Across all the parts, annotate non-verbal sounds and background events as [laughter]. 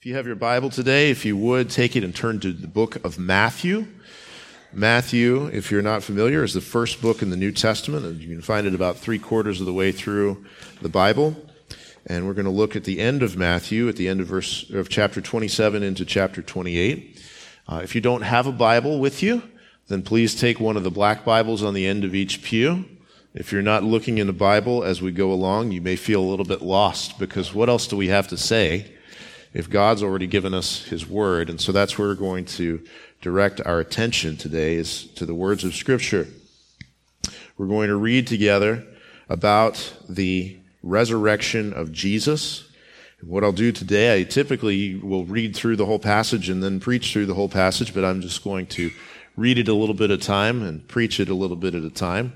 If you have your Bible today, if you would take it and turn to the book of Matthew. Matthew, if you're not familiar, is the first book in the New Testament. and You can find it about three quarters of the way through the Bible. And we're going to look at the end of Matthew, at the end of verse of chapter 27 into chapter 28. Uh, if you don't have a Bible with you, then please take one of the black Bibles on the end of each pew. If you're not looking in the Bible as we go along, you may feel a little bit lost because what else do we have to say? If God's already given us His Word. And so that's where we're going to direct our attention today is to the words of Scripture. We're going to read together about the resurrection of Jesus. What I'll do today, I typically will read through the whole passage and then preach through the whole passage, but I'm just going to read it a little bit at a time and preach it a little bit at a time.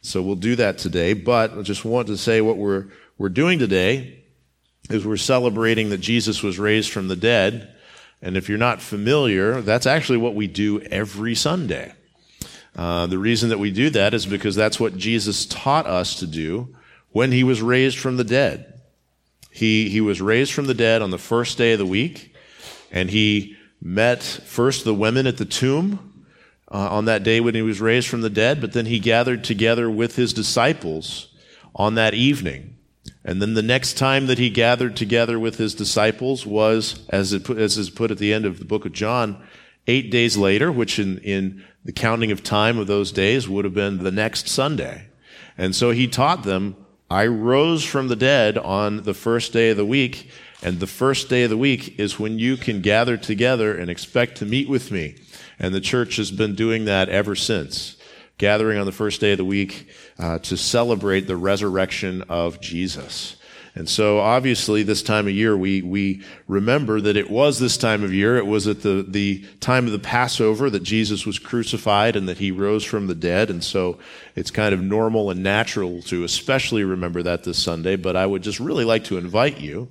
So we'll do that today, but I just want to say what we're, we're doing today is we're celebrating that Jesus was raised from the dead. And if you're not familiar, that's actually what we do every Sunday. Uh, the reason that we do that is because that's what Jesus taught us to do when he was raised from the dead. He, he was raised from the dead on the first day of the week, and he met first the women at the tomb uh, on that day when he was raised from the dead, but then he gathered together with his disciples on that evening. And then the next time that he gathered together with his disciples was, as, it as is put at the end of the book of John, eight days later, which in, in the counting of time of those days would have been the next Sunday. And so he taught them, I rose from the dead on the first day of the week, and the first day of the week is when you can gather together and expect to meet with me. And the church has been doing that ever since gathering on the first day of the week uh, to celebrate the resurrection of Jesus. And so obviously this time of year, we, we remember that it was this time of year. It was at the, the time of the Passover that Jesus was crucified and that he rose from the dead. And so it's kind of normal and natural to especially remember that this Sunday. But I would just really like to invite you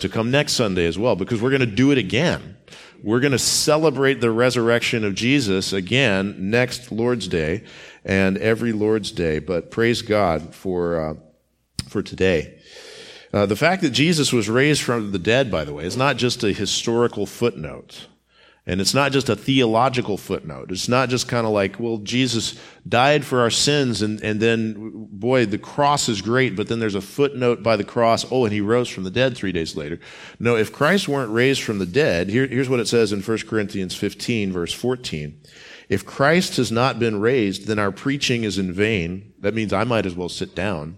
to come next Sunday as well because we're going to do it again. We're going to celebrate the resurrection of Jesus again next Lord's Day and every Lord's Day. But praise God for, uh, for today. Uh, the fact that Jesus was raised from the dead, by the way, is not just a historical footnote. And it's not just a theological footnote. It's not just kind of like, well, Jesus died for our sins and, and then, boy, the cross is great, but then there's a footnote by the cross. Oh, and he rose from the dead three days later. No, if Christ weren't raised from the dead, here, here's what it says in 1 Corinthians 15 verse 14. If Christ has not been raised, then our preaching is in vain. That means I might as well sit down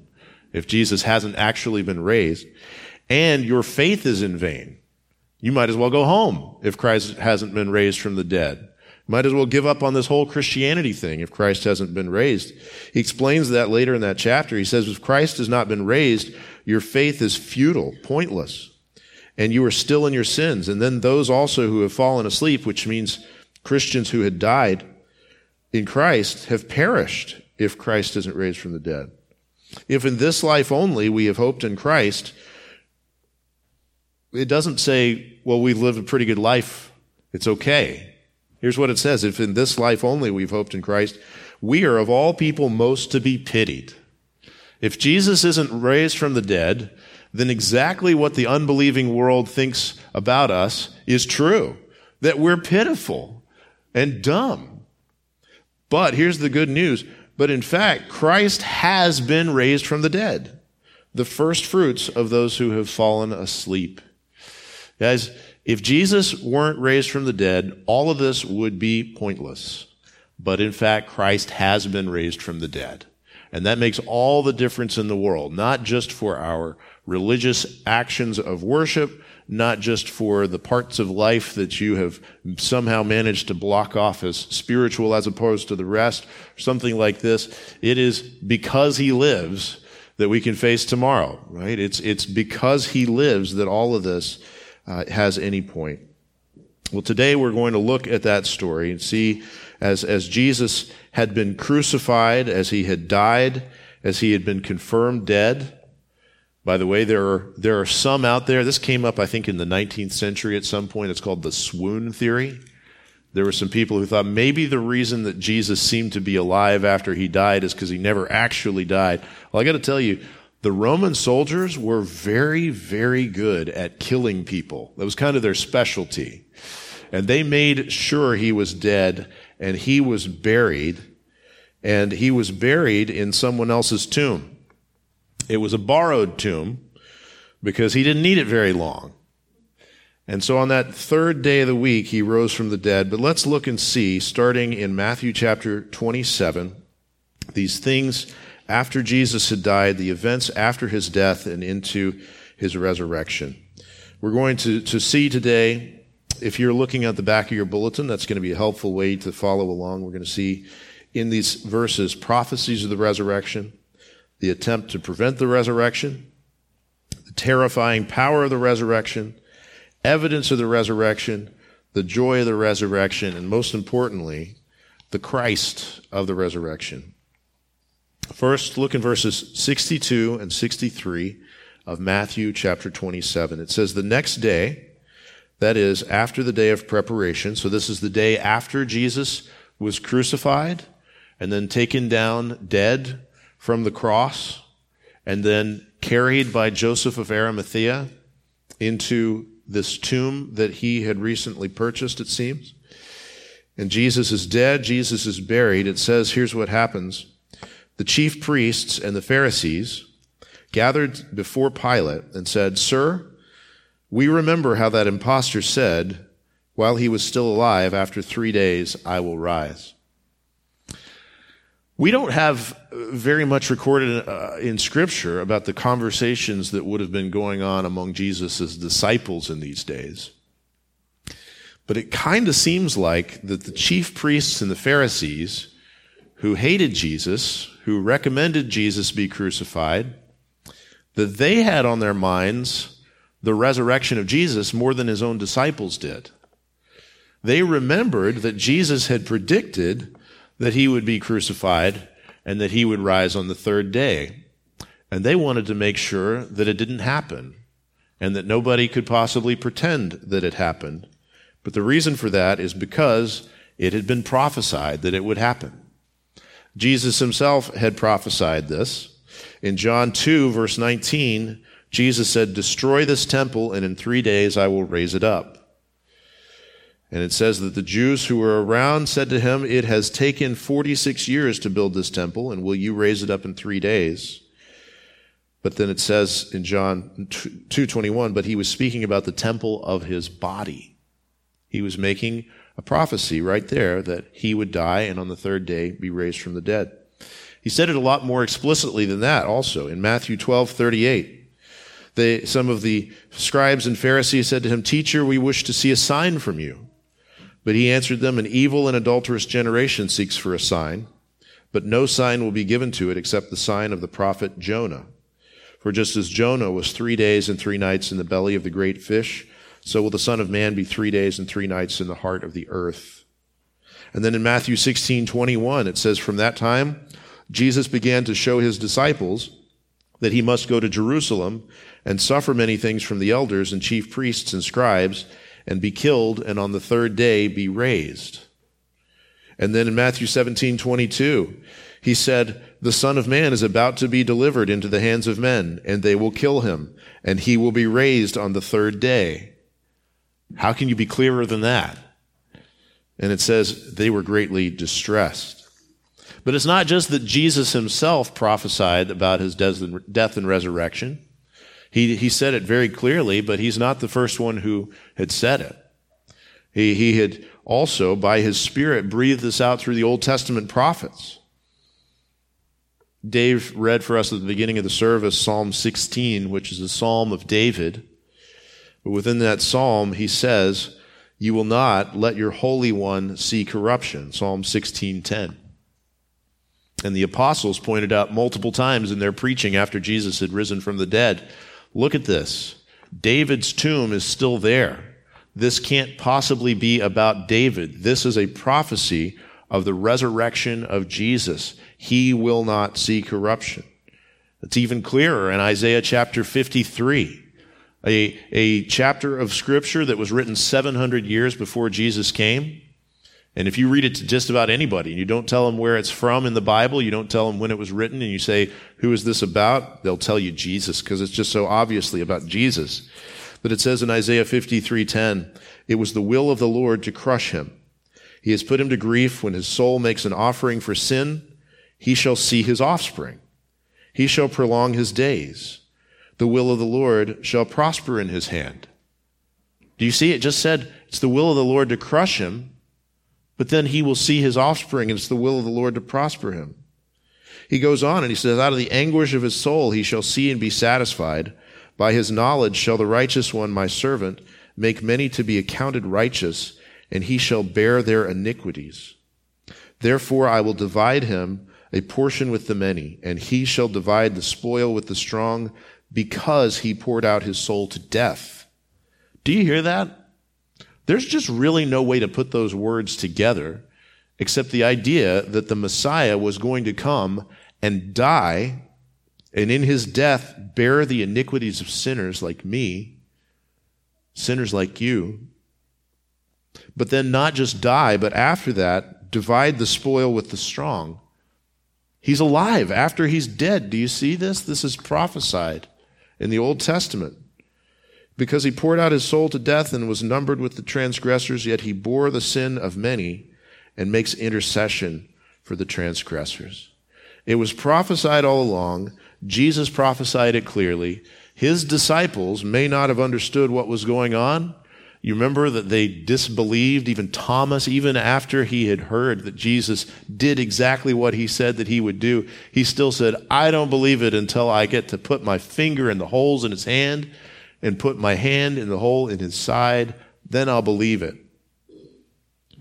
if Jesus hasn't actually been raised. And your faith is in vain. You might as well go home if Christ hasn't been raised from the dead. Might as well give up on this whole Christianity thing if Christ hasn't been raised. He explains that later in that chapter. He says, if Christ has not been raised, your faith is futile, pointless, and you are still in your sins. And then those also who have fallen asleep, which means Christians who had died in Christ, have perished if Christ isn't raised from the dead. If in this life only we have hoped in Christ, it doesn't say, well, we've lived a pretty good life. It's okay. Here's what it says. If in this life only we've hoped in Christ, we are of all people most to be pitied. If Jesus isn't raised from the dead, then exactly what the unbelieving world thinks about us is true. That we're pitiful and dumb. But here's the good news. But in fact, Christ has been raised from the dead. The first fruits of those who have fallen asleep. Guys, if Jesus weren't raised from the dead, all of this would be pointless. But in fact, Christ has been raised from the dead. And that makes all the difference in the world, not just for our religious actions of worship, not just for the parts of life that you have somehow managed to block off as spiritual as opposed to the rest, something like this. It is because he lives that we can face tomorrow, right? It's, it's because he lives that all of this uh, has any point. Well, today we're going to look at that story and see as, as Jesus had been crucified, as he had died, as he had been confirmed dead. By the way, there are, there are some out there, this came up, I think, in the 19th century at some point. It's called the swoon theory. There were some people who thought maybe the reason that Jesus seemed to be alive after he died is because he never actually died. Well, I got to tell you, the Roman soldiers were very, very good at killing people. That was kind of their specialty. And they made sure he was dead and he was buried. And he was buried in someone else's tomb. It was a borrowed tomb because he didn't need it very long. And so on that third day of the week, he rose from the dead. But let's look and see, starting in Matthew chapter 27, these things after Jesus had died, the events after his death and into his resurrection. We're going to, to see today, if you're looking at the back of your bulletin, that's going to be a helpful way to follow along. We're going to see in these verses prophecies of the resurrection, the attempt to prevent the resurrection, the terrifying power of the resurrection, evidence of the resurrection, the joy of the resurrection, and most importantly, the Christ of the resurrection. First, look in verses 62 and 63 of Matthew chapter 27. It says, The next day, that is, after the day of preparation, so this is the day after Jesus was crucified and then taken down dead from the cross and then carried by Joseph of Arimathea into this tomb that he had recently purchased, it seems. And Jesus is dead, Jesus is buried. It says, here's what happens the chief priests and the Pharisees gathered before Pilate and said, Sir, we remember how that impostor said, while he was still alive, after three days I will rise. We don't have very much recorded uh, in Scripture about the conversations that would have been going on among Jesus' disciples in these days. But it kind of seems like that the chief priests and the Pharisees who hated Jesus, who recommended Jesus be crucified, that they had on their minds the resurrection of Jesus more than his own disciples did. They remembered that Jesus had predicted that he would be crucified and that he would rise on the third day. And they wanted to make sure that it didn't happen and that nobody could possibly pretend that it happened. But the reason for that is because it had been prophesied that it would happen. Jesus himself had prophesied this. In John 2, verse 19, Jesus said, Destroy this temple, and in three days I will raise it up. And it says that the Jews who were around said to him, It has taken 46 years to build this temple, and will you raise it up in three days? But then it says in John 2:21, but he was speaking about the temple of his body. He was making a prophecy right there that he would die and on the third day be raised from the dead. He said it a lot more explicitly than that also in Matthew 12, 38. They, some of the scribes and Pharisees said to him, Teacher, we wish to see a sign from you. But he answered them, An evil and adulterous generation seeks for a sign, but no sign will be given to it except the sign of the prophet Jonah. For just as Jonah was three days and three nights in the belly of the great fish, so will the Son of Man be three days and three nights in the heart of the earth. And then in Matthew 16, 21, it says, From that time, Jesus began to show his disciples that he must go to Jerusalem and suffer many things from the elders and chief priests and scribes and be killed and on the third day be raised. And then in Matthew 17, 22, he said, The Son of Man is about to be delivered into the hands of men, and they will kill him, and he will be raised on the third day. How can you be clearer than that? And it says they were greatly distressed. But it's not just that Jesus himself prophesied about his death and resurrection. He, he said it very clearly, but he's not the first one who had said it. He, he had also, by his Spirit, breathed this out through the Old Testament prophets. Dave read for us at the beginning of the service Psalm 16, which is a psalm of David. But within that psalm, he says, You will not let your Holy One see corruption. Psalm 16:10. And the apostles pointed out multiple times in their preaching after Jesus had risen from the dead. Look at this. David's tomb is still there. This can't possibly be about David. This is a prophecy of the resurrection of Jesus. He will not see corruption. It's even clearer in Isaiah chapter 53 a, a chapter of scripture that was written 700 years before Jesus came. And if you read it to just about anybody and you don't tell them where it's from in the Bible, you don't tell them when it was written, and you say, Who is this about? They'll tell you Jesus, because it's just so obviously about Jesus. But it says in Isaiah 53:10, It was the will of the Lord to crush him. He has put him to grief when his soul makes an offering for sin. He shall see his offspring. He shall prolong his days. The will of the Lord shall prosper in his hand. Do you see? It just said it's the will of the Lord to crush him but then he will see his offspring, and it's the will of the Lord to prosper him. He goes on and he says, Out of the anguish of his soul he shall see and be satisfied. By his knowledge shall the righteous one, my servant, make many to be accounted righteous, and he shall bear their iniquities. Therefore I will divide him a portion with the many, and he shall divide the spoil with the strong, because he poured out his soul to death. Do you hear that? There's just really no way to put those words together except the idea that the Messiah was going to come and die and in his death bear the iniquities of sinners like me, sinners like you. But then not just die, but after that, divide the spoil with the strong. He's alive after he's dead. Do you see this? This is prophesied in the Old Testament. Because he poured out his soul to death and was numbered with the transgressors, yet he bore the sin of many and makes intercession for the transgressors. It was prophesied all along. Jesus prophesied it clearly. His disciples may not have understood what was going on. You remember that they disbelieved, even Thomas, even after he had heard that Jesus did exactly what he said that he would do. He still said, I don't believe it until I get to put my finger in the holes in his hand and put my hand in the hole in his side, then I'll believe it.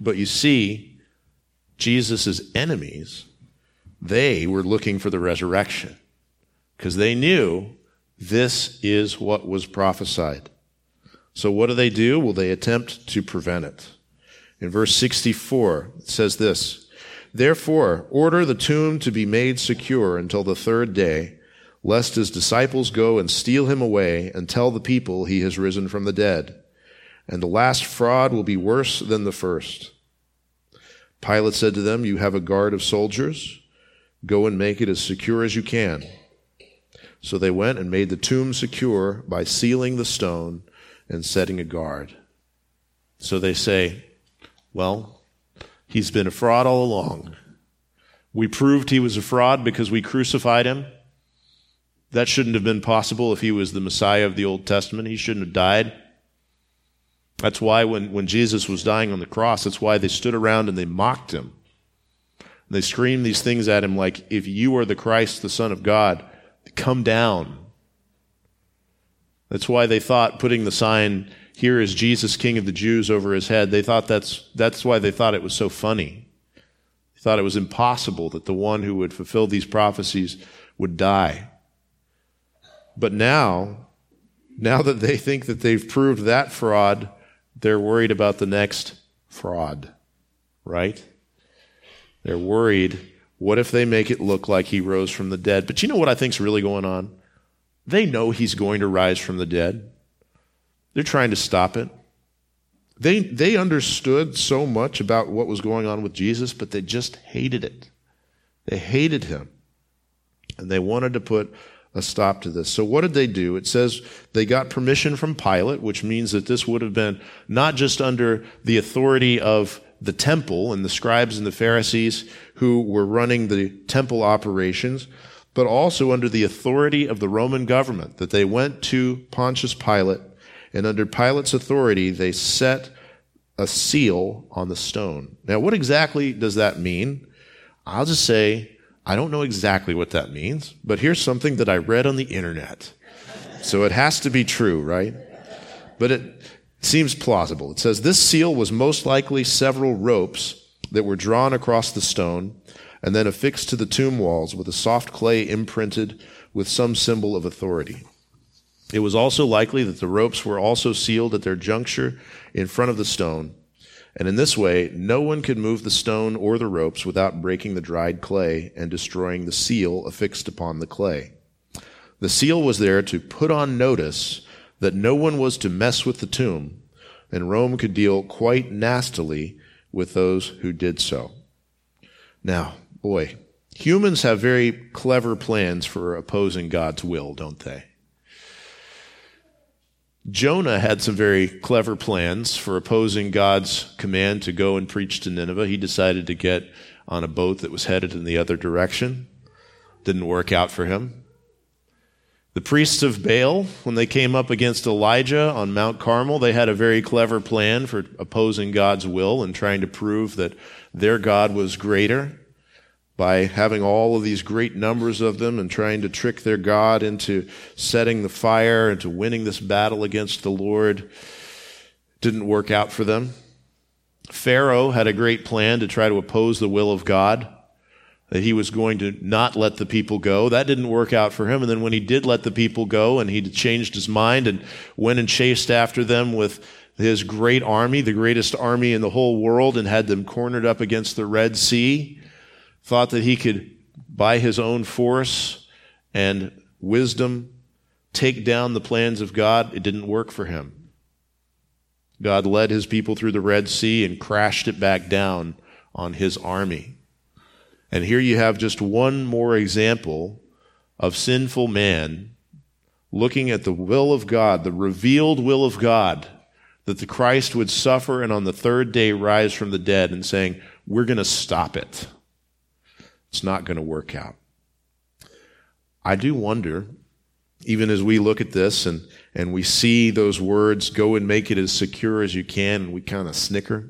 But you see, Jesus' enemies, they were looking for the resurrection because they knew this is what was prophesied. So what do they do? Will they attempt to prevent it. In verse 64, it says this, Therefore, order the tomb to be made secure until the third day, lest his disciples go and steal him away and tell the people he has risen from the dead. And the last fraud will be worse than the first. Pilate said to them, You have a guard of soldiers. Go and make it as secure as you can. So they went and made the tomb secure by sealing the stone and setting a guard. So they say, Well, he's been a fraud all along. We proved he was a fraud because we crucified him. That shouldn't have been possible if he was the Messiah of the Old Testament. He shouldn't have died. That's why when, when Jesus was dying on the cross, that's why they stood around and they mocked him. They screamed these things at him like, if you are the Christ, the Son of God, come down. That's why they thought putting the sign, here is Jesus, King of the Jews, over his head, they thought that's, that's why they thought it was so funny. They thought it was impossible that the one who would fulfill these prophecies would die. But now, now that they think that they've proved that fraud, they're worried about the next fraud, right? They're worried, what if they make it look like he rose from the dead? But you know what I think's really going on? They know he's going to rise from the dead. They're trying to stop it. They, they understood so much about what was going on with Jesus, but they just hated it. They hated him. And they wanted to put a stop to this. So what did they do? It says they got permission from Pilate, which means that this would have been not just under the authority of the temple and the scribes and the Pharisees who were running the temple operations, but also under the authority of the Roman government, that they went to Pontius Pilate, and under Pilate's authority, they set a seal on the stone. Now, what exactly does that mean? I'll just say I don't know exactly what that means, but here's something that I read on the internet. So it has to be true, right? But it seems plausible. It says this seal was most likely several ropes that were drawn across the stone and then affixed to the tomb walls with a soft clay imprinted with some symbol of authority. It was also likely that the ropes were also sealed at their juncture in front of the stone and in this way, no one could move the stone or the ropes without breaking the dried clay and destroying the seal affixed upon the clay. The seal was there to put on notice that no one was to mess with the tomb, and Rome could deal quite nastily with those who did so. Now, boy, humans have very clever plans for opposing God's will, don't they? Jonah had some very clever plans for opposing God's command to go and preach to Nineveh. He decided to get on a boat that was headed in the other direction. Didn't work out for him. The priests of Baal, when they came up against Elijah on Mount Carmel, they had a very clever plan for opposing God's will and trying to prove that their God was greater by having all of these great numbers of them and trying to trick their God into setting the fire and to winning this battle against the Lord didn't work out for them. Pharaoh had a great plan to try to oppose the will of God, that he was going to not let the people go. That didn't work out for him. And then when he did let the people go and he changed his mind and went and chased after them with his great army, the greatest army in the whole world, and had them cornered up against the Red Sea, thought that he could, by his own force and wisdom, take down the plans of God. It didn't work for him. God led his people through the Red Sea and crashed it back down on his army. And here you have just one more example of sinful man looking at the will of God, the revealed will of God, that the Christ would suffer and on the third day rise from the dead, and saying, We're going to stop it. It's not going to work out. I do wonder, even as we look at this and, and we see those words, go and make it as secure as you can, and we kind of snicker,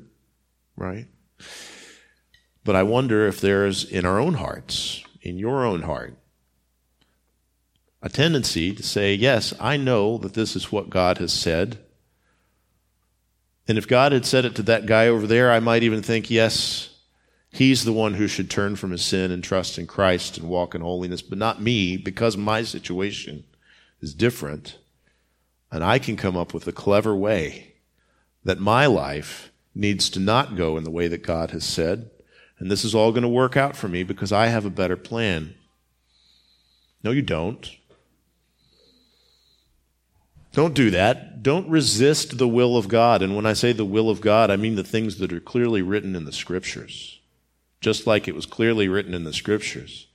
right? But I wonder if there's in our own hearts, in your own heart, a tendency to say, Yes, I know that this is what God has said. And if God had said it to that guy over there, I might even think, Yes, He's the one who should turn from his sin and trust in Christ and walk in holiness, but not me, because my situation is different. And I can come up with a clever way that my life needs to not go in the way that God has said. And this is all going to work out for me because I have a better plan. No, you don't. Don't do that. Don't resist the will of God. And when I say the will of God, I mean the things that are clearly written in the scriptures just like it was clearly written in the scriptures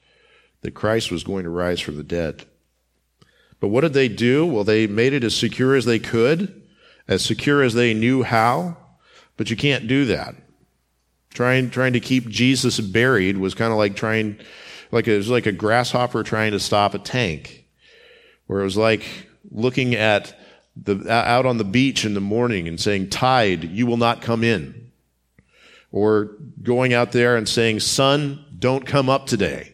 that Christ was going to rise from the dead. But what did they do? Well, they made it as secure as they could, as secure as they knew how, but you can't do that. Trying, trying to keep Jesus buried was kind of like trying, like it was like a grasshopper trying to stop a tank, where it was like looking at the, out on the beach in the morning and saying, tide, you will not come in or going out there and saying, Sun, don't come up today.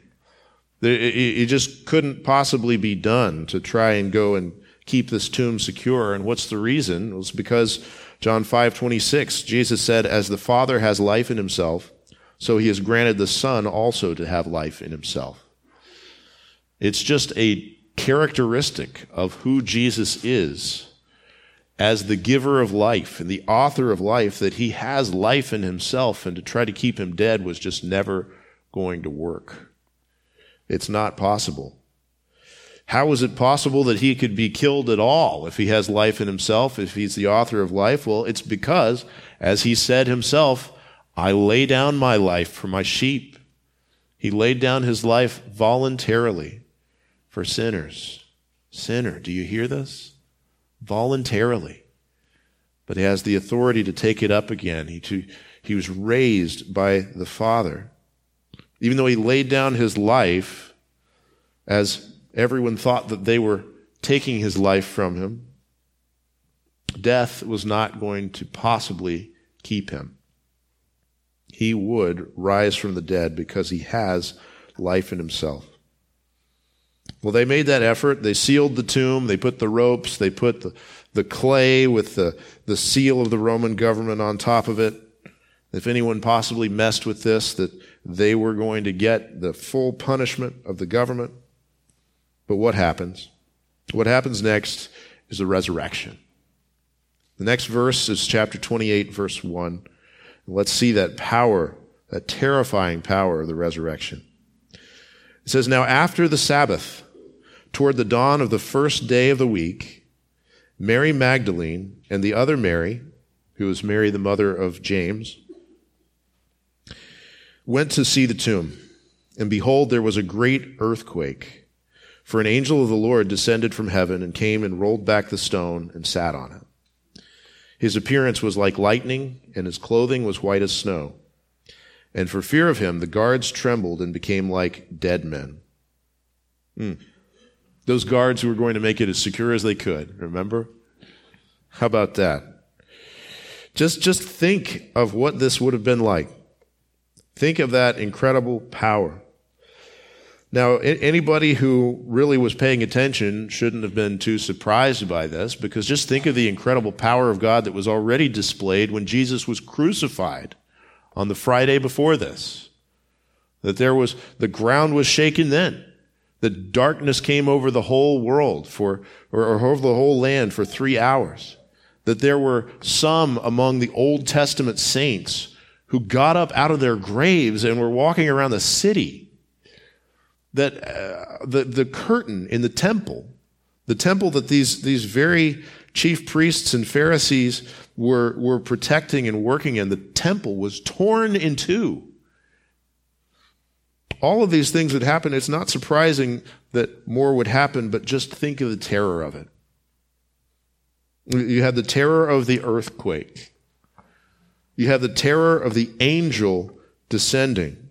It just couldn't possibly be done to try and go and keep this tomb secure. And what's the reason? It was because John 5 26, Jesus said, As the Father has life in himself, so he has granted the Son also to have life in himself. It's just a characteristic of who Jesus is as the giver of life and the author of life, that he has life in himself, and to try to keep him dead was just never going to work. It's not possible. How is it possible that he could be killed at all if he has life in himself, if he's the author of life? Well, it's because, as he said himself, I lay down my life for my sheep. He laid down his life voluntarily for sinners. Sinner, do you hear this? Voluntarily. But he has the authority to take it up again. He, to, he was raised by the Father. Even though he laid down his life, as everyone thought that they were taking his life from him, death was not going to possibly keep him. He would rise from the dead because he has life in himself. Well, they made that effort. They sealed the tomb. They put the ropes. They put the, the clay with the, the seal of the Roman government on top of it. If anyone possibly messed with this, that they were going to get the full punishment of the government. But what happens? What happens next is the resurrection. The next verse is chapter 28, verse 1. Let's see that power, that terrifying power of the resurrection. It says, Now after the Sabbath, toward the dawn of the first day of the week, Mary Magdalene and the other Mary, who was Mary the mother of James, went to see the tomb, and behold, there was a great earthquake. For an angel of the Lord descended from heaven and came and rolled back the stone and sat on it. His appearance was like lightning, and his clothing was white as snow. And for fear of him, the guards trembled and became like dead men. Hmm. Those guards who were going to make it as secure as they could, remember? How about that? Just, just think of what this would have been like. Think of that incredible power. Now, anybody who really was paying attention shouldn't have been too surprised by this because just think of the incredible power of God that was already displayed when Jesus was crucified on the Friday before this. That there was, the ground was shaken then. The darkness came over the whole world for, or, or over the whole land for three hours. That there were some among the Old Testament saints who got up out of their graves and were walking around the city. That uh, the, the curtain in the temple, the temple that these, these very chief priests and Pharisees were, were protecting and working in, the temple was torn in two all of these things would happen. It's not surprising that more would happen, but just think of the terror of it. You have the terror of the earthquake. You have the terror of the angel descending.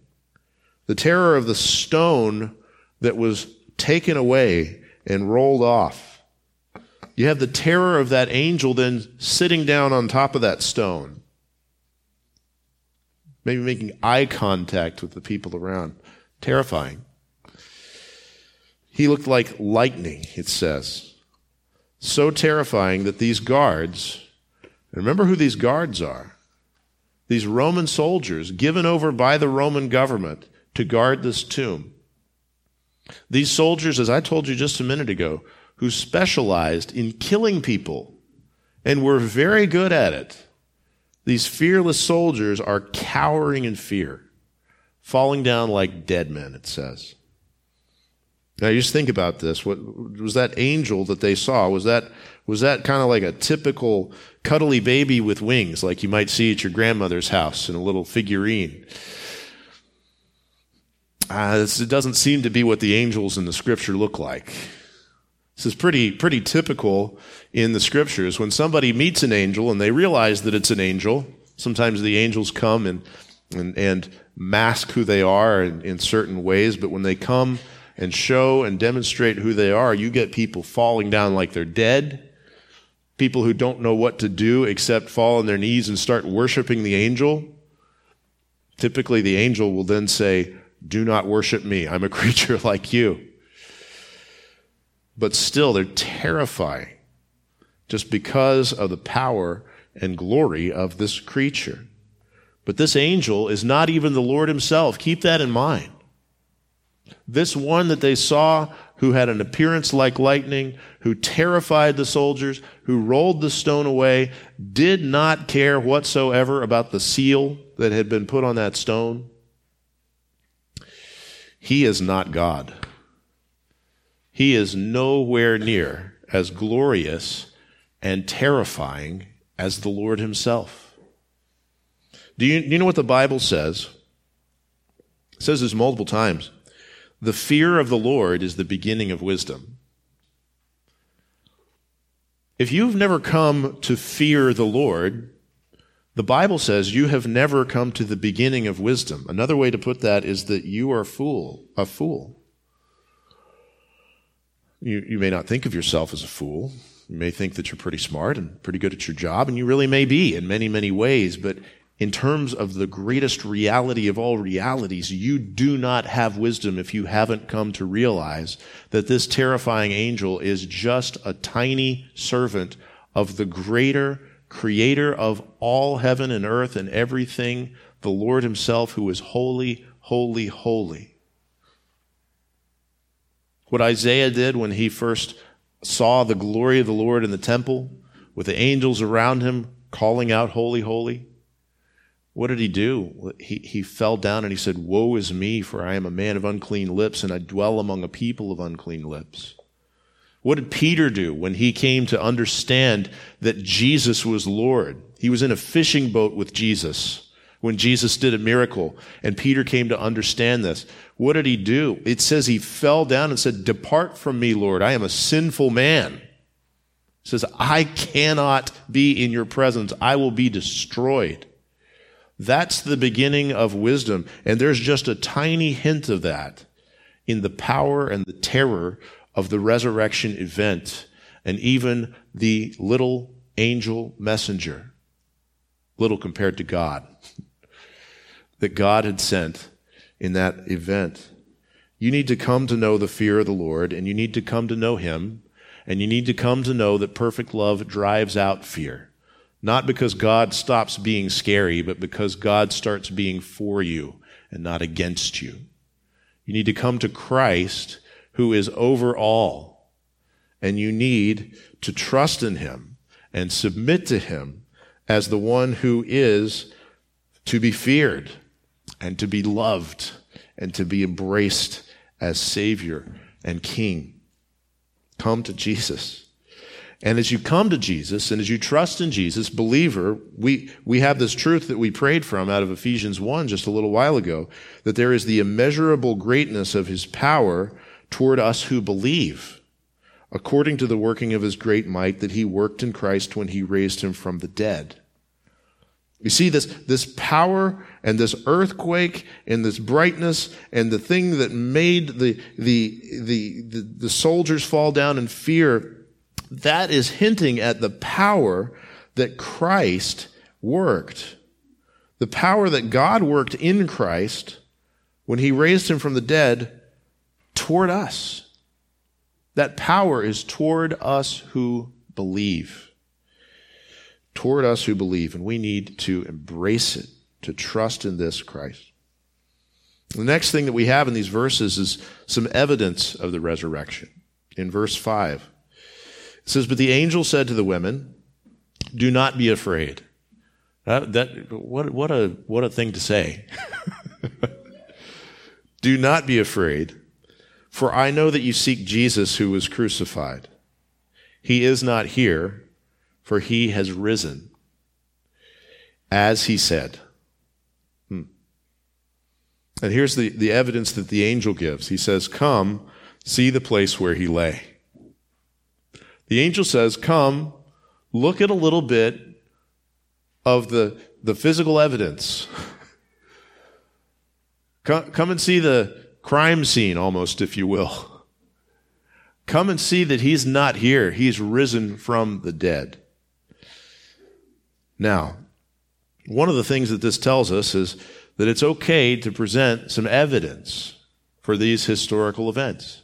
The terror of the stone that was taken away and rolled off. You have the terror of that angel then sitting down on top of that stone. Maybe making eye contact with the people around. Terrifying. He looked like lightning, it says. So terrifying that these guards, remember who these guards are. These Roman soldiers given over by the Roman government to guard this tomb. These soldiers, as I told you just a minute ago, who specialized in killing people and were very good at it. These fearless soldiers are cowering in fear falling down like dead men, it says. Now you just think about this. What was that angel that they saw? Was that was that kind of like a typical cuddly baby with wings, like you might see at your grandmother's house in a little figurine? Uh, this, it doesn't seem to be what the angels in the scripture look like. This is pretty pretty typical in the scriptures. When somebody meets an angel and they realize that it's an angel, sometimes the angels come and and, and mask who they are in, in certain ways, but when they come and show and demonstrate who they are, you get people falling down like they're dead, people who don't know what to do except fall on their knees and start worshiping the angel. Typically, the angel will then say, Do not worship me. I'm a [laughs] creature like you. But still, they're terrifying just because of the power and glory of this creature. But this angel is not even the Lord himself. Keep that in mind. This one that they saw, who had an appearance like lightning, who terrified the soldiers, who rolled the stone away, did not care whatsoever about the seal that had been put on that stone. He is not God. He is nowhere near as glorious and terrifying as the Lord Himself. Do you, do you know what the Bible says? It says this multiple times. The fear of the Lord is the beginning of wisdom. If you've never come to fear the Lord, the Bible says you have never come to the beginning of wisdom. Another way to put that is that you are a fool, a fool. You, you may not think of yourself as a fool. You may think that you're pretty smart and pretty good at your job, and you really may be in many, many ways, but in terms of the greatest reality of all realities, you do not have wisdom if you haven't come to realize that this terrifying angel is just a tiny servant of the greater creator of all heaven and earth and everything, the Lord himself who is holy, holy, holy. What Isaiah did when he first saw the glory of the Lord in the temple with the angels around him calling out, holy, holy what did he do? He, he fell down and he said, Woe is me, for I am a man of unclean lips, and I dwell among a people of unclean lips. What did Peter do when he came to understand that Jesus was Lord? He was in a fishing boat with Jesus when Jesus did a miracle and Peter came to understand this. What did he do? It says he fell down and said, Depart from me, Lord. I am a sinful man. It says, I cannot be in your presence. I will be destroyed. That's the beginning of wisdom. And there's just a tiny hint of that in the power and the terror of the resurrection event and even the little angel messenger. Little compared to God [laughs] that God had sent in that event. You need to come to know the fear of the Lord, and you need to come to know Him, and you need to come to know that perfect love drives out fear. Not because God stops being scary, but because God starts being for you and not against you. You need to come to Christ, who is over all, and you need to trust in Him and submit to Him as the one who is to be feared and to be loved and to be embraced as Savior and King. Come to Jesus. And as you come to Jesus and as you trust in Jesus, believer, we, we have this truth that we prayed from out of Ephesians 1 just a little while ago, that there is the immeasurable greatness of his power toward us who believe, according to the working of his great might that he worked in Christ when he raised him from the dead. You see this, this power and this earthquake and this brightness and the thing that made the, the, the, the, the soldiers fall down in fear, that is hinting at the power that Christ worked. The power that God worked in Christ when he raised him from the dead toward us. That power is toward us who believe toward us who believe, and we need to embrace it, to trust in this Christ. The next thing that we have in these verses is some evidence of the resurrection. In verse 5, it says, But the angel said to the women, Do not be afraid. That, that what, what, a, what a thing to say. [laughs] Do not be afraid, for I know that you seek Jesus who was crucified. He is not here for he has risen, as he said. Hmm. And here's the, the evidence that the angel gives. He says, Come, see the place where he lay. The angel says, Come, look at a little bit of the, the physical evidence. [laughs] come, come and see the crime scene, almost, if you will. Come and see that he's not here. He's risen from the dead. Now, one of the things that this tells us is that it's okay to present some evidence for these historical events.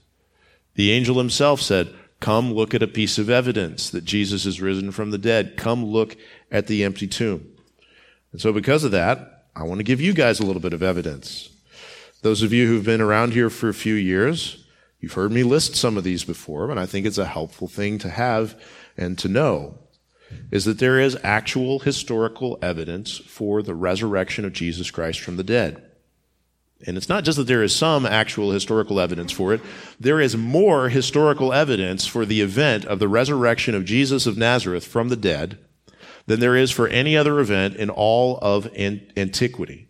The angel himself said, Come look at a piece of evidence that Jesus is risen from the dead. Come look at the empty tomb. And so, because of that, I want to give you guys a little bit of evidence. Those of you who've been around here for a few years, you've heard me list some of these before, but I think it's a helpful thing to have and to know is that there is actual historical evidence for the resurrection of Jesus Christ from the dead. And it's not just that there is some actual historical evidence for it, there is more historical evidence for the event of the resurrection of Jesus of Nazareth from the dead than there is for any other event in all of antiquity.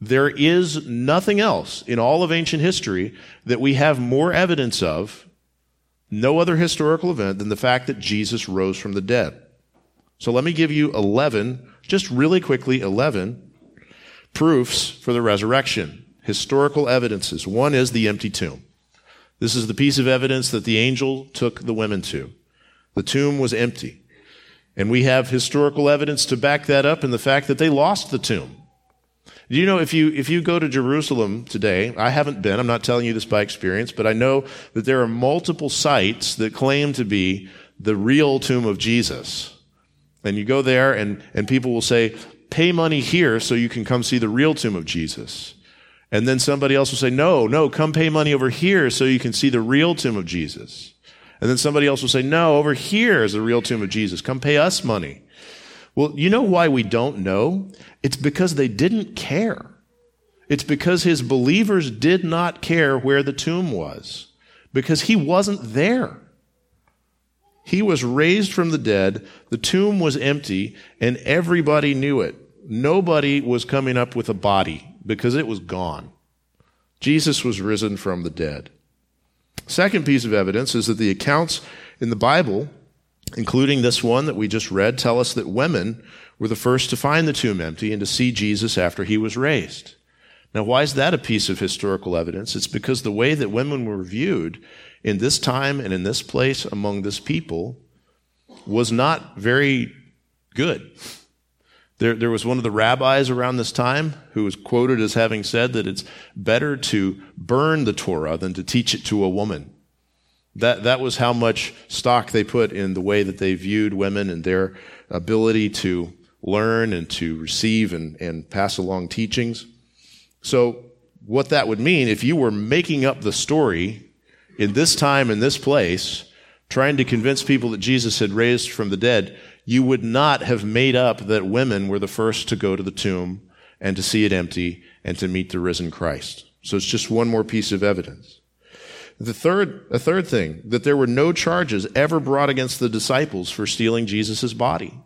There is nothing else in all of ancient history that we have more evidence of no other historical event than the fact that Jesus rose from the dead. So let me give you 11, just really quickly, 11 proofs for the resurrection. Historical evidences. One is the empty tomb. This is the piece of evidence that the angel took the women to. The tomb was empty. And we have historical evidence to back that up in the fact that they lost the tomb. Do you know if you if you go to Jerusalem today, I haven't been, I'm not telling you this by experience, but I know that there are multiple sites that claim to be the real tomb of Jesus. And you go there and, and people will say, pay money here so you can come see the real tomb of Jesus. And then somebody else will say, no, no, come pay money over here so you can see the real tomb of Jesus. And then somebody else will say, no, over here is the real tomb of Jesus. Come pay us money. Well, you know why we don't know? It's because they didn't care. It's because his believers did not care where the tomb was, because he wasn't there. He was raised from the dead, the tomb was empty, and everybody knew it. nobody was coming up with a body because it was gone. Jesus was risen from the dead. Second piece of evidence is that the accounts in the Bible, including this one that we just read, tell us that women were the first to find the tomb empty and to see Jesus after he was raised. Now, why is that a piece of historical evidence? It's because the way that women were viewed in this time and in this place among this people was not very good. There, there was one of the rabbis around this time who was quoted as having said that it's better to burn the Torah than to teach it to a woman. That, that was how much stock they put in the way that they viewed women and their ability to learn and to receive and, and pass along teachings. So, what that would mean, if you were making up the story in this time, in this place, trying to convince people that Jesus had raised from the dead, you would not have made up that women were the first to go to the tomb and to see it empty and to meet the risen Christ. So it's just one more piece of evidence. The third, a third thing, that there were no charges ever brought against the disciples for stealing Jesus' body.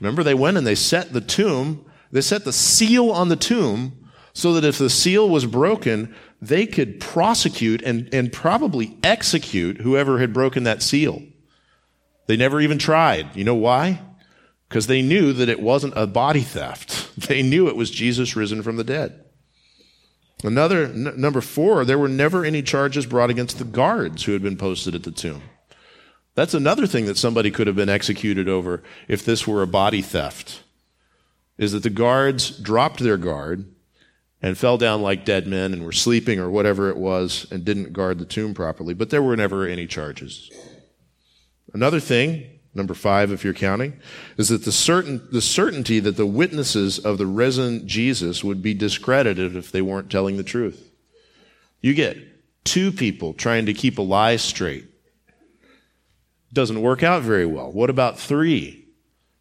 Remember, they went and they set the tomb, they set the seal on the tomb so that if the seal was broken, they could prosecute and, and probably execute whoever had broken that seal. They never even tried. You know why? Because they knew that it wasn't a body theft. [laughs] They knew it was Jesus risen from the dead. Another, n- number four, there were never any charges brought against the guards who had been posted at the tomb. That's another thing that somebody could have been executed over if this were a body theft, is that the guards dropped their guard and fell down like dead men and were sleeping or whatever it was and didn't guard the tomb properly, but there were never any charges. Another thing, number five, if you're counting, is that the certain, the certainty that the witnesses of the risen Jesus would be discredited if they weren't telling the truth. You get two people trying to keep a lie straight. Doesn't work out very well. What about three?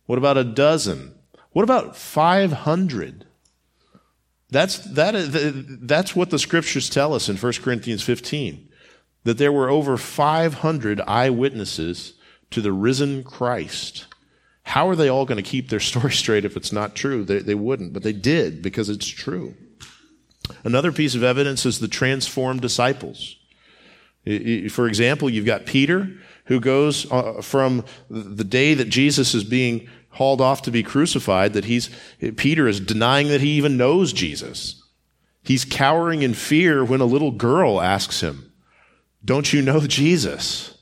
What about a dozen? What about 500? That's, that that's what the scriptures tell us in 1 Corinthians 15. That there were over 500 eyewitnesses to the risen Christ. How are they all going to keep their [laughs] story straight if it's not true? They, they wouldn't, but they did because it's true. Another piece of evidence is the transformed disciples. For example, you've got Peter, who goes uh, from the day that Jesus is being hauled off to be crucified, that he's, Peter is denying that he even knows Jesus. He's cowering in fear when a little girl asks him, Don't you know Jesus?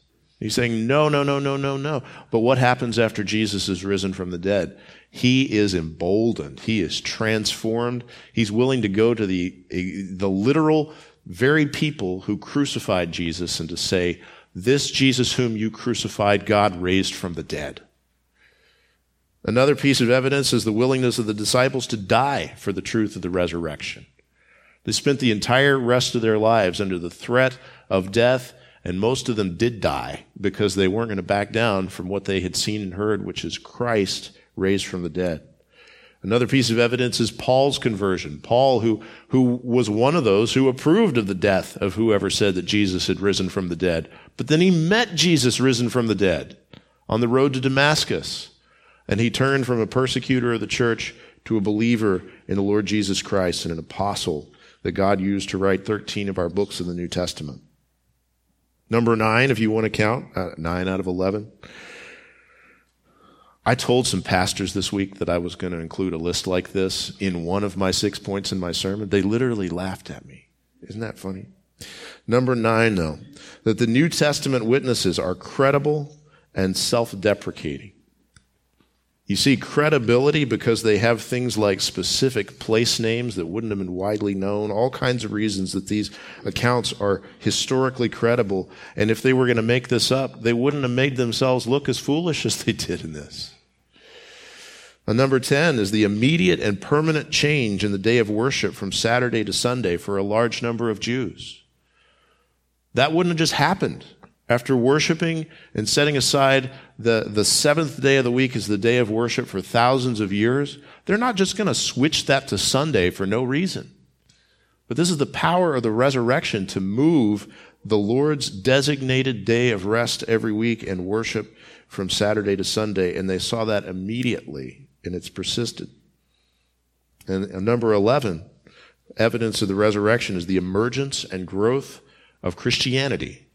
He's saying, no, no, no, no, no, no. But what happens after Jesus is risen from the dead? He is emboldened. He is transformed. He's willing to go to the, the literal, very people who crucified Jesus and to say, this Jesus whom you crucified, God raised from the dead. Another piece of evidence is the willingness of the disciples to die for the truth of the resurrection. They spent the entire rest of their lives under the threat of death and most of them did die because they weren't going to back down from what they had seen and heard, which is Christ raised from the dead. Another piece of evidence is Paul's conversion. Paul, who, who was one of those who approved of the death of whoever said that Jesus had risen from the dead. But then he met Jesus risen from the dead on the road to Damascus. And he turned from a persecutor of the church to a believer in the Lord Jesus Christ and an apostle that God used to write 13 of our books in the New Testament. Number nine, if you want to count, uh, nine out of 11. I told some pastors this week that I was going to include a list like this in one of my six points in my sermon. They literally laughed at me. Isn't that funny? Number nine, though, that the New Testament witnesses are credible and self deprecating. You see credibility because they have things like specific place names that wouldn't have been widely known, all kinds of reasons that these accounts are historically credible. And if they were going to make this up, they wouldn't have made themselves look as foolish [laughs] as they did in this. And number 10 is the immediate and permanent change in the day of worship from Saturday to Sunday for a large number of Jews. That wouldn't have just happened. After worshiping and setting aside the, the seventh day of the week as the day of worship for thousands of years, they're not just going to switch that to Sunday for no reason. But this is the power of the resurrection to move the Lord's designated day of rest every week and worship from Saturday to Sunday. And they saw that immediately, and it's persisted. And number 11, evidence of the resurrection is the emergence and growth of Christianity,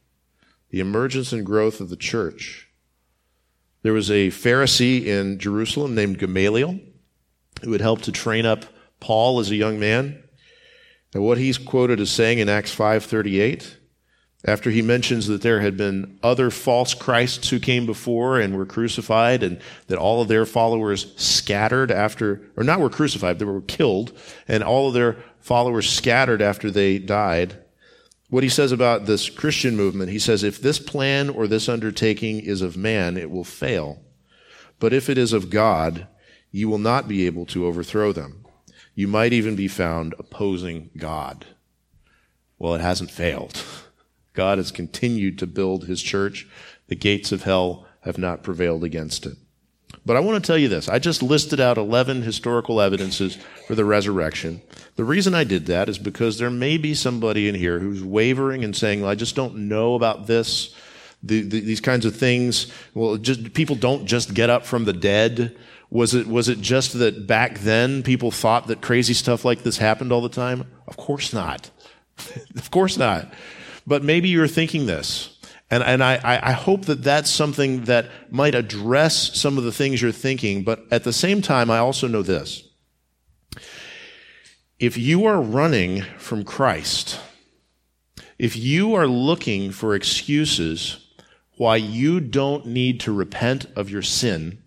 the emergence and growth of the church. There was a Pharisee in Jerusalem named Gamaliel who had helped to train up Paul as a young man. And what he's quoted as saying in Acts 5:38 after he mentions that there had been other false Christs who came before and were crucified, and that all of their followers scattered after, or not were crucified, they were killed, and all of their followers scattered after they died. What he says about this Christian movement, he says, if this plan or this undertaking is of man, it will fail. But if it is of God, you will not be able to overthrow them. You might even be found opposing God. Well, it hasn't failed. God has continued to build his church. The gates of hell have not prevailed against it. But I want to tell you this. I just listed out 11 historical evidences for the resurrection. The reason I did that is because there may be somebody in here who's wavering and saying, well, I just don't know about this. The, the, these kinds of things. Well, just, people don't just get up from the dead. Was it, was it just that back then people thought that crazy stuff like this happened all the time? Of course not. [laughs] of course not. But maybe you're thinking this. And, and I, I hope that that's something that might address some of the things you're thinking. But at the same time, I also know this. If you are running from Christ, if you are looking for excuses why you don't need to repent of your sin,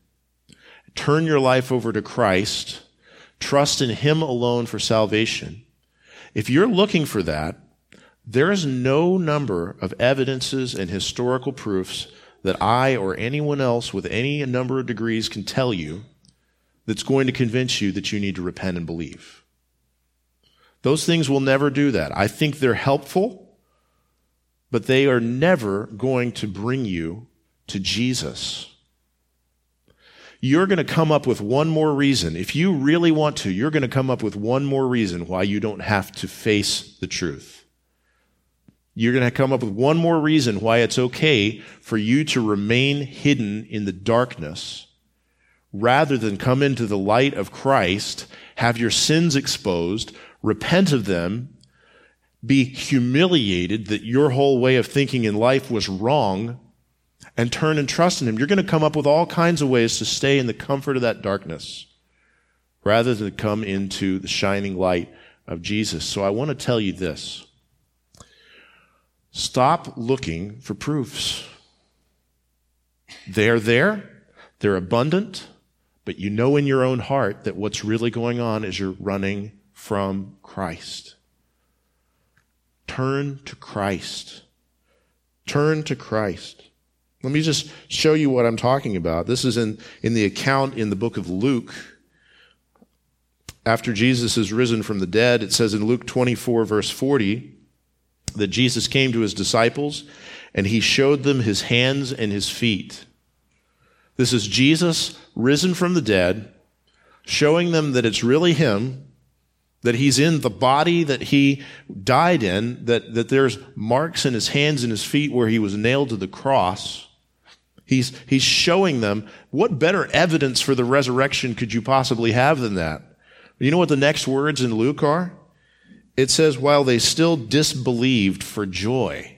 turn your life over to Christ, trust in Him alone for salvation, if you're looking for that, there is no number of evidences and historical proofs that I or anyone else with any number of degrees can tell you that's going to convince you that you need to repent and believe. Those things will never do that. I think they're helpful, but they are never going to bring you to Jesus. You're going to come up with one more reason. If you really want to, you're going to come up with one more reason why you don't have to face the truth. You're going to come up with one more reason why it's okay for you to remain hidden in the darkness rather than come into the light of Christ, have your sins exposed, repent of them, be humiliated that your whole way of thinking in life was wrong, and turn and trust in Him. You're going to come up with all kinds of ways to stay in the comfort of that darkness rather than come into the shining light of Jesus. So I want to tell you this. Stop looking for proofs. They're there, they're abundant, but you know in your own heart that what's really going on is you're running from Christ. Turn to Christ. Turn to Christ. Let me just show you what I'm talking about. This is in, in the account in the book of Luke. After Jesus is risen from the dead, it says in Luke 24, verse 40, that Jesus came to his disciples and he showed them his hands and his feet. This is Jesus risen from the dead, showing them that it's really him, that he's in the body that he died in, that, that there's marks in his hands and his feet where he was nailed to the cross. He's, he's showing them what better evidence for the resurrection could you possibly have than that? You know what the next words in Luke are? it says, while they still disbelieved for joy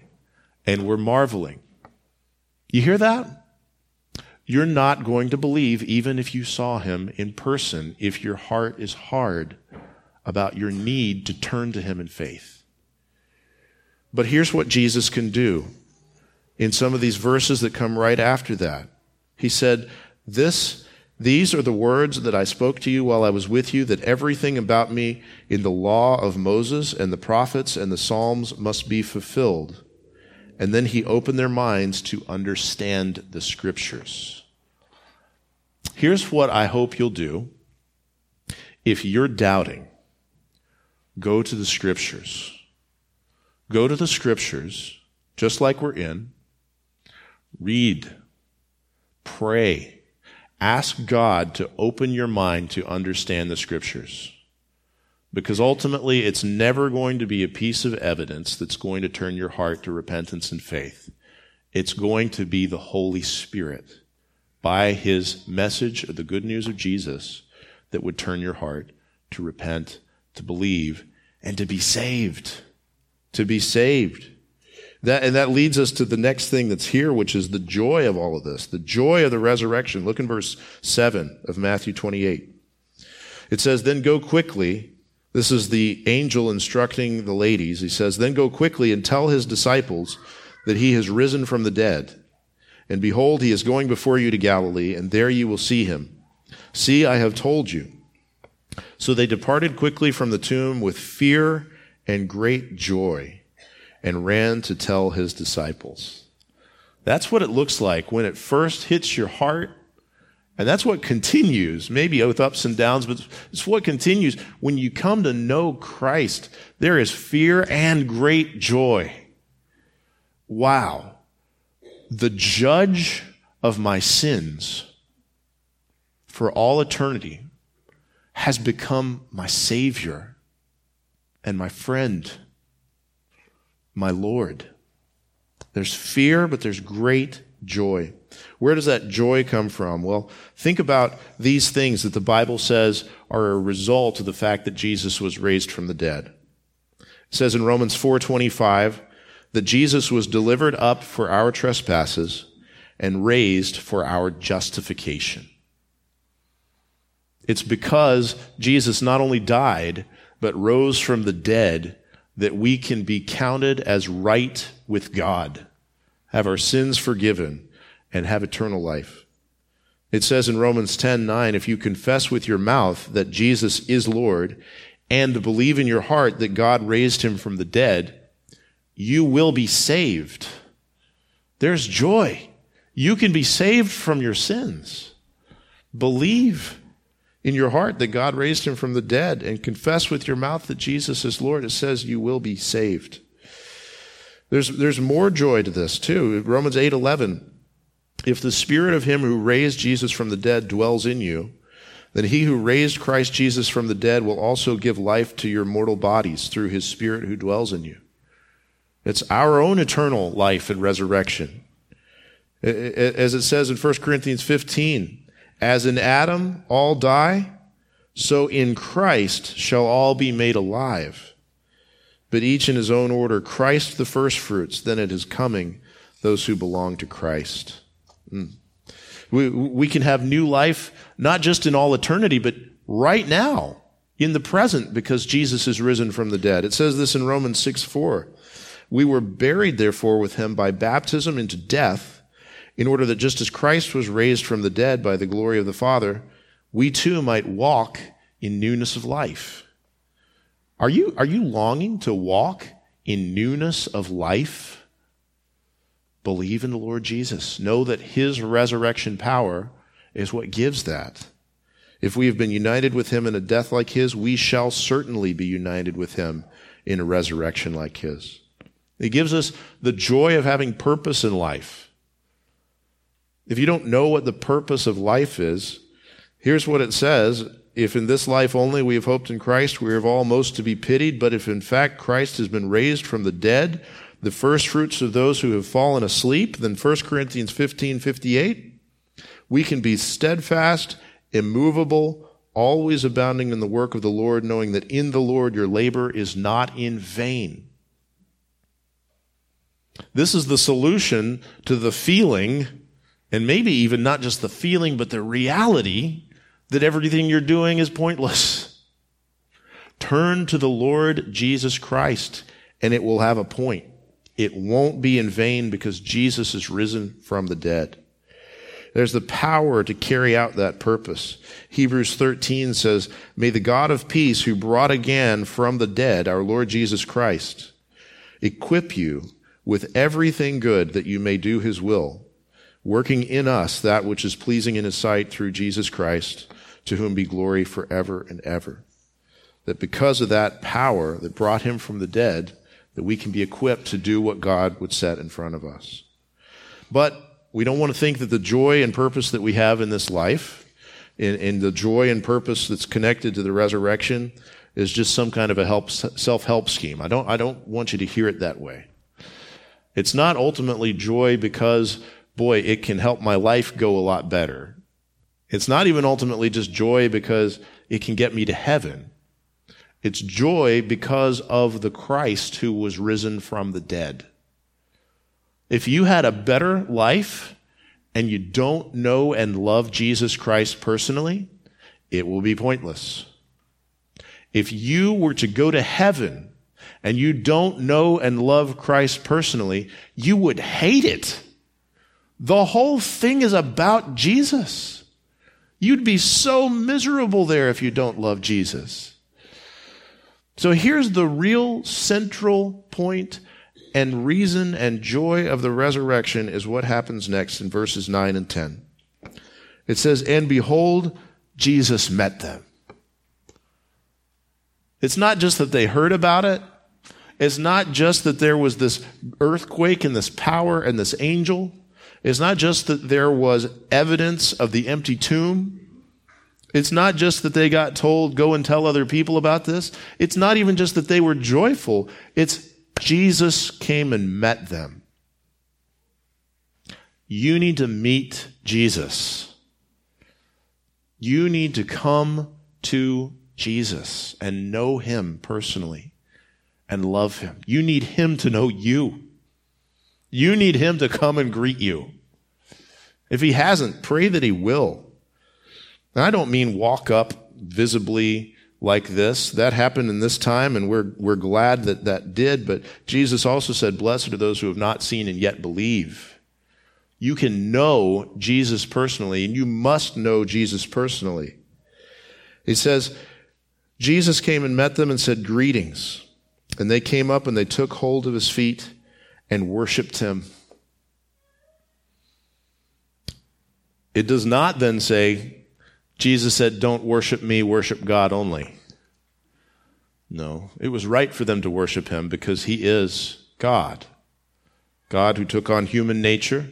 and were marveling. You hear that? You're not going to believe even if you saw him in person, if your heart is hard about your need to turn to him in faith. But here's what Jesus can do in some of these verses that come right after that. He said, This these are the words that I spoke to you while I was with you, that everything about me in the law of Moses and the prophets and the Psalms must be fulfilled. And then he opened their minds to understand the scriptures. Here's what I hope you'll do. If you're doubting, go to the scriptures. Go to the scriptures, just like we're in. Read. Pray Ask God to open your mind to understand the scriptures. Because ultimately, it's never going to be a piece of evidence that's going to turn your heart to repentance and faith. It's going to be the Holy Spirit by his message of the good news of Jesus that would turn your heart to repent, to believe, and to be saved. To be saved. That, and that leads us to the next thing that's here, which is the joy of all of this, the joy of the resurrection. Look in verse 7 of Matthew 28. It says, Then go quickly. This is the angel instructing the ladies. He says, Then go quickly and tell his disciples that he has risen from the dead. And behold, he is going before you to Galilee, and there you will see him. See, I have told you. So they departed quickly from the tomb with fear and great joy and ran to tell his disciples. That's what it looks like when it first hits your heart. And that's what continues, maybe with ups and downs, but it's what continues. When you come to know Christ, there is fear and great joy. Wow. The judge of my sins for all eternity has become my Savior and my friend my Lord. There's fear, but there's great joy. Where does that joy come from? Well, think about these things that the Bible says are a result of the fact that Jesus was raised from the dead. It says in Romans 4:25 that Jesus was delivered up for our trespasses and raised for our justification. It's because Jesus not only died, but rose from the dead that we can be counted as right with God, have our sins forgiven, and have eternal life. It says in Romans 10 9, if you confess with your mouth that Jesus is Lord and believe in your heart that God raised him from the dead, you will be saved. There's joy. You can be saved from your sins. Believe in your heart that God raised him from the dead and confess with your mouth that Jesus is Lord, it says you will be saved. There's, there's more joy to this too. Romans 8 11. If the spirit of him who raised Jesus from the dead dwells in you, then he who raised Christ Jesus from the dead will also give life to your mortal bodies through his spirit who dwells in you. It's our own eternal life and resurrection. As it says in 1 Corinthians 15, as in Adam all die, so in Christ shall all be made alive. But each in his own order Christ the firstfruits, then at his coming those who belong to Christ. Mm. We, we can have new life, not just in all eternity, but right now, in the present, because Jesus is risen from the dead. It says this in Romans 6 4. We were buried, therefore, with him by baptism into death in order that just as Christ was raised from the dead by the glory of the Father, we too might walk in newness of life. Are you, are you longing to walk in newness of life? Believe in the Lord Jesus. Know that his resurrection power is what gives that. If we have been united with him in a death like his, we shall certainly be united with him in a resurrection like his. It gives us the joy of having purpose in life. If you don't know what the purpose of life is, here's what it says. If in this life only we have hoped in Christ, we are all most to be pitied. But if in fact Christ has been raised from the dead, the first fruits of those who have fallen asleep, then 1 Corinthians 15, 58, we can be steadfast, immovable, always abounding in the work of the Lord, knowing that in the Lord your labor is not in vain. This is the solution to the feeling and maybe even not just the feeling, but the reality that everything you're doing is pointless. Turn to the Lord Jesus Christ and it will have a point. It won't be in vain because Jesus is risen from the dead. There's the power to carry out that purpose. Hebrews 13 says, May the God of peace who brought again from the dead our Lord Jesus Christ equip you with everything good that you may do his will working in us that which is pleasing in his sight through Jesus Christ, to whom be glory forever and ever. That because of that power that brought him from the dead, that we can be equipped to do what God would set in front of us. But we don't want to think that the joy and purpose that we have in this life, in, in the joy and purpose that's connected to the resurrection, is just some kind of a help, self-help scheme. I don't, I don't want you to hear it that way. It's not ultimately joy because boy, it can help my life go a lot better. It's not even ultimately just joy because it can get me to heaven. It's joy because of the Christ who was risen from the dead. If you had a better life and you don't know and love Jesus Christ personally, it will be pointless. If you were to go to heaven and you don't know and love Christ personally, you would hate it. The whole thing is about Jesus. You'd be so miserable there if you don't love Jesus. So here's the real central point and reason and joy of the resurrection is what happens next in verses 9 and 10. It says, And behold, Jesus met them. It's not just that they heard about it. It's not just that there was this earthquake and this power and this angel. It's not just that there was evidence of the empty tomb. It's not just that they got told, go and tell other people about this. It's not even just that they were joyful. It's Jesus came and met them. You need to meet Jesus. You need to come to Jesus and know him personally and love him. You need him to know you. You need him to come and greet you. If he hasn't, pray that he will. Now, I don't mean walk up visibly like this. That happened in this time, and we're, we're glad that that did. But Jesus also said, Blessed are those who have not seen and yet believe. You can know Jesus personally, and you must know Jesus personally. He says, Jesus came and met them and said, Greetings. And they came up and they took hold of his feet and worshiped him. It does not then say, Jesus said, Don't worship me, worship God only. No, it was right for them to worship him because he is God. God who took on human nature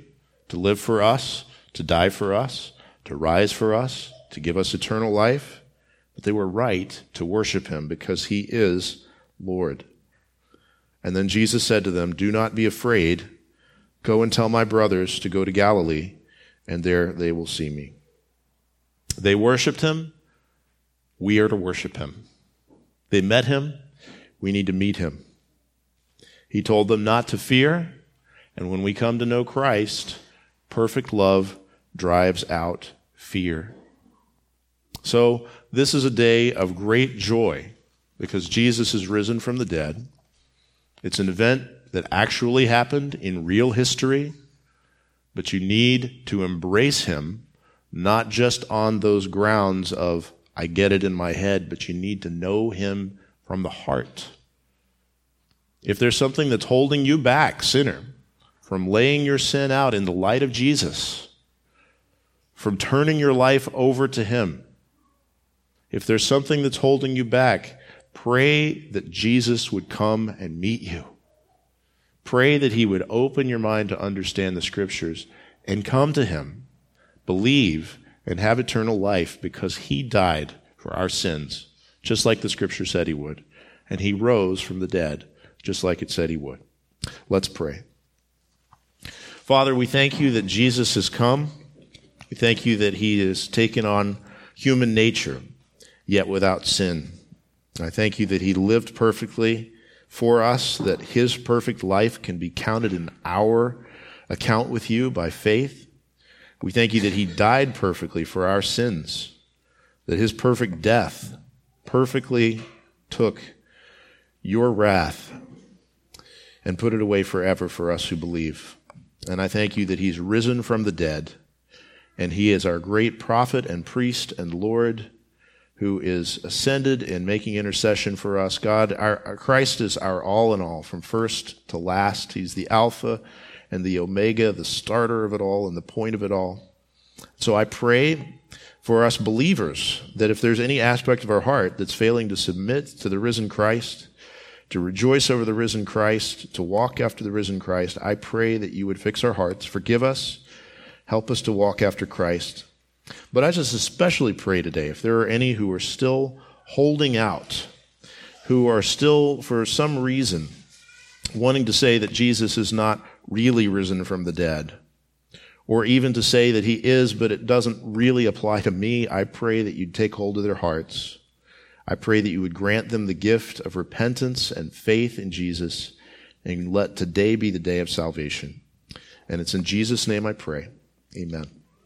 to live for us, to die for us, to rise for us, to give us eternal life. But they were right to worship him because he is Lord. And then Jesus said to them, Do not be afraid. Go and tell my brothers to go to Galilee, and there they will see me. They worshiped him. We are to worship him. They met him. We need to meet him. He told them not to fear. And when we come to know Christ, perfect love drives out fear. So, this is a day of great joy because Jesus is risen from the dead. It's an event that actually happened in real history, but you need to embrace him not just on those grounds of, I get it in my head, but you need to know Him from the heart. If there's something that's holding you back, sinner, from laying your sin out in the light of Jesus, from turning your life over to Him, if there's something that's holding you back, pray that Jesus would come and meet you. Pray that He would open your mind to understand the Scriptures and come to Him believe, and have eternal life because he died for our sins, just like the scripture said he would. And he rose from the dead, just like it said he would. Let's pray. Father, we thank you that Jesus has come. We thank you that he has taken on human nature, yet without sin. I thank you that he lived perfectly for us, that his perfect life can be counted in our account with you by faith. We thank you that he died perfectly for our sins, that his perfect death perfectly took your wrath and put it away forever for us who believe. And I thank you that he's risen from the dead, and he is our great prophet and priest and Lord who is ascended and making intercession for us. God, our, our Christ is our all in all from first to last. He's the Alpha and the Omega, the starter of it all and the point of it all. So I pray for us believers that if there's any aspect of our heart that's failing to submit to the risen Christ, to rejoice over the risen Christ, to walk after the risen Christ, I pray that you would fix our hearts, forgive us, help us to walk after Christ. But I just especially pray today if there are any who are still holding out, who are still, for some reason, wanting to say that Jesus is not really risen from the dead, or even to say that he is, but it doesn't really apply to me, I pray that you'd take hold of their hearts. I pray that you would grant them the gift of repentance and faith in Jesus, and let today be the day of salvation. And it's in Jesus' name I pray. Amen.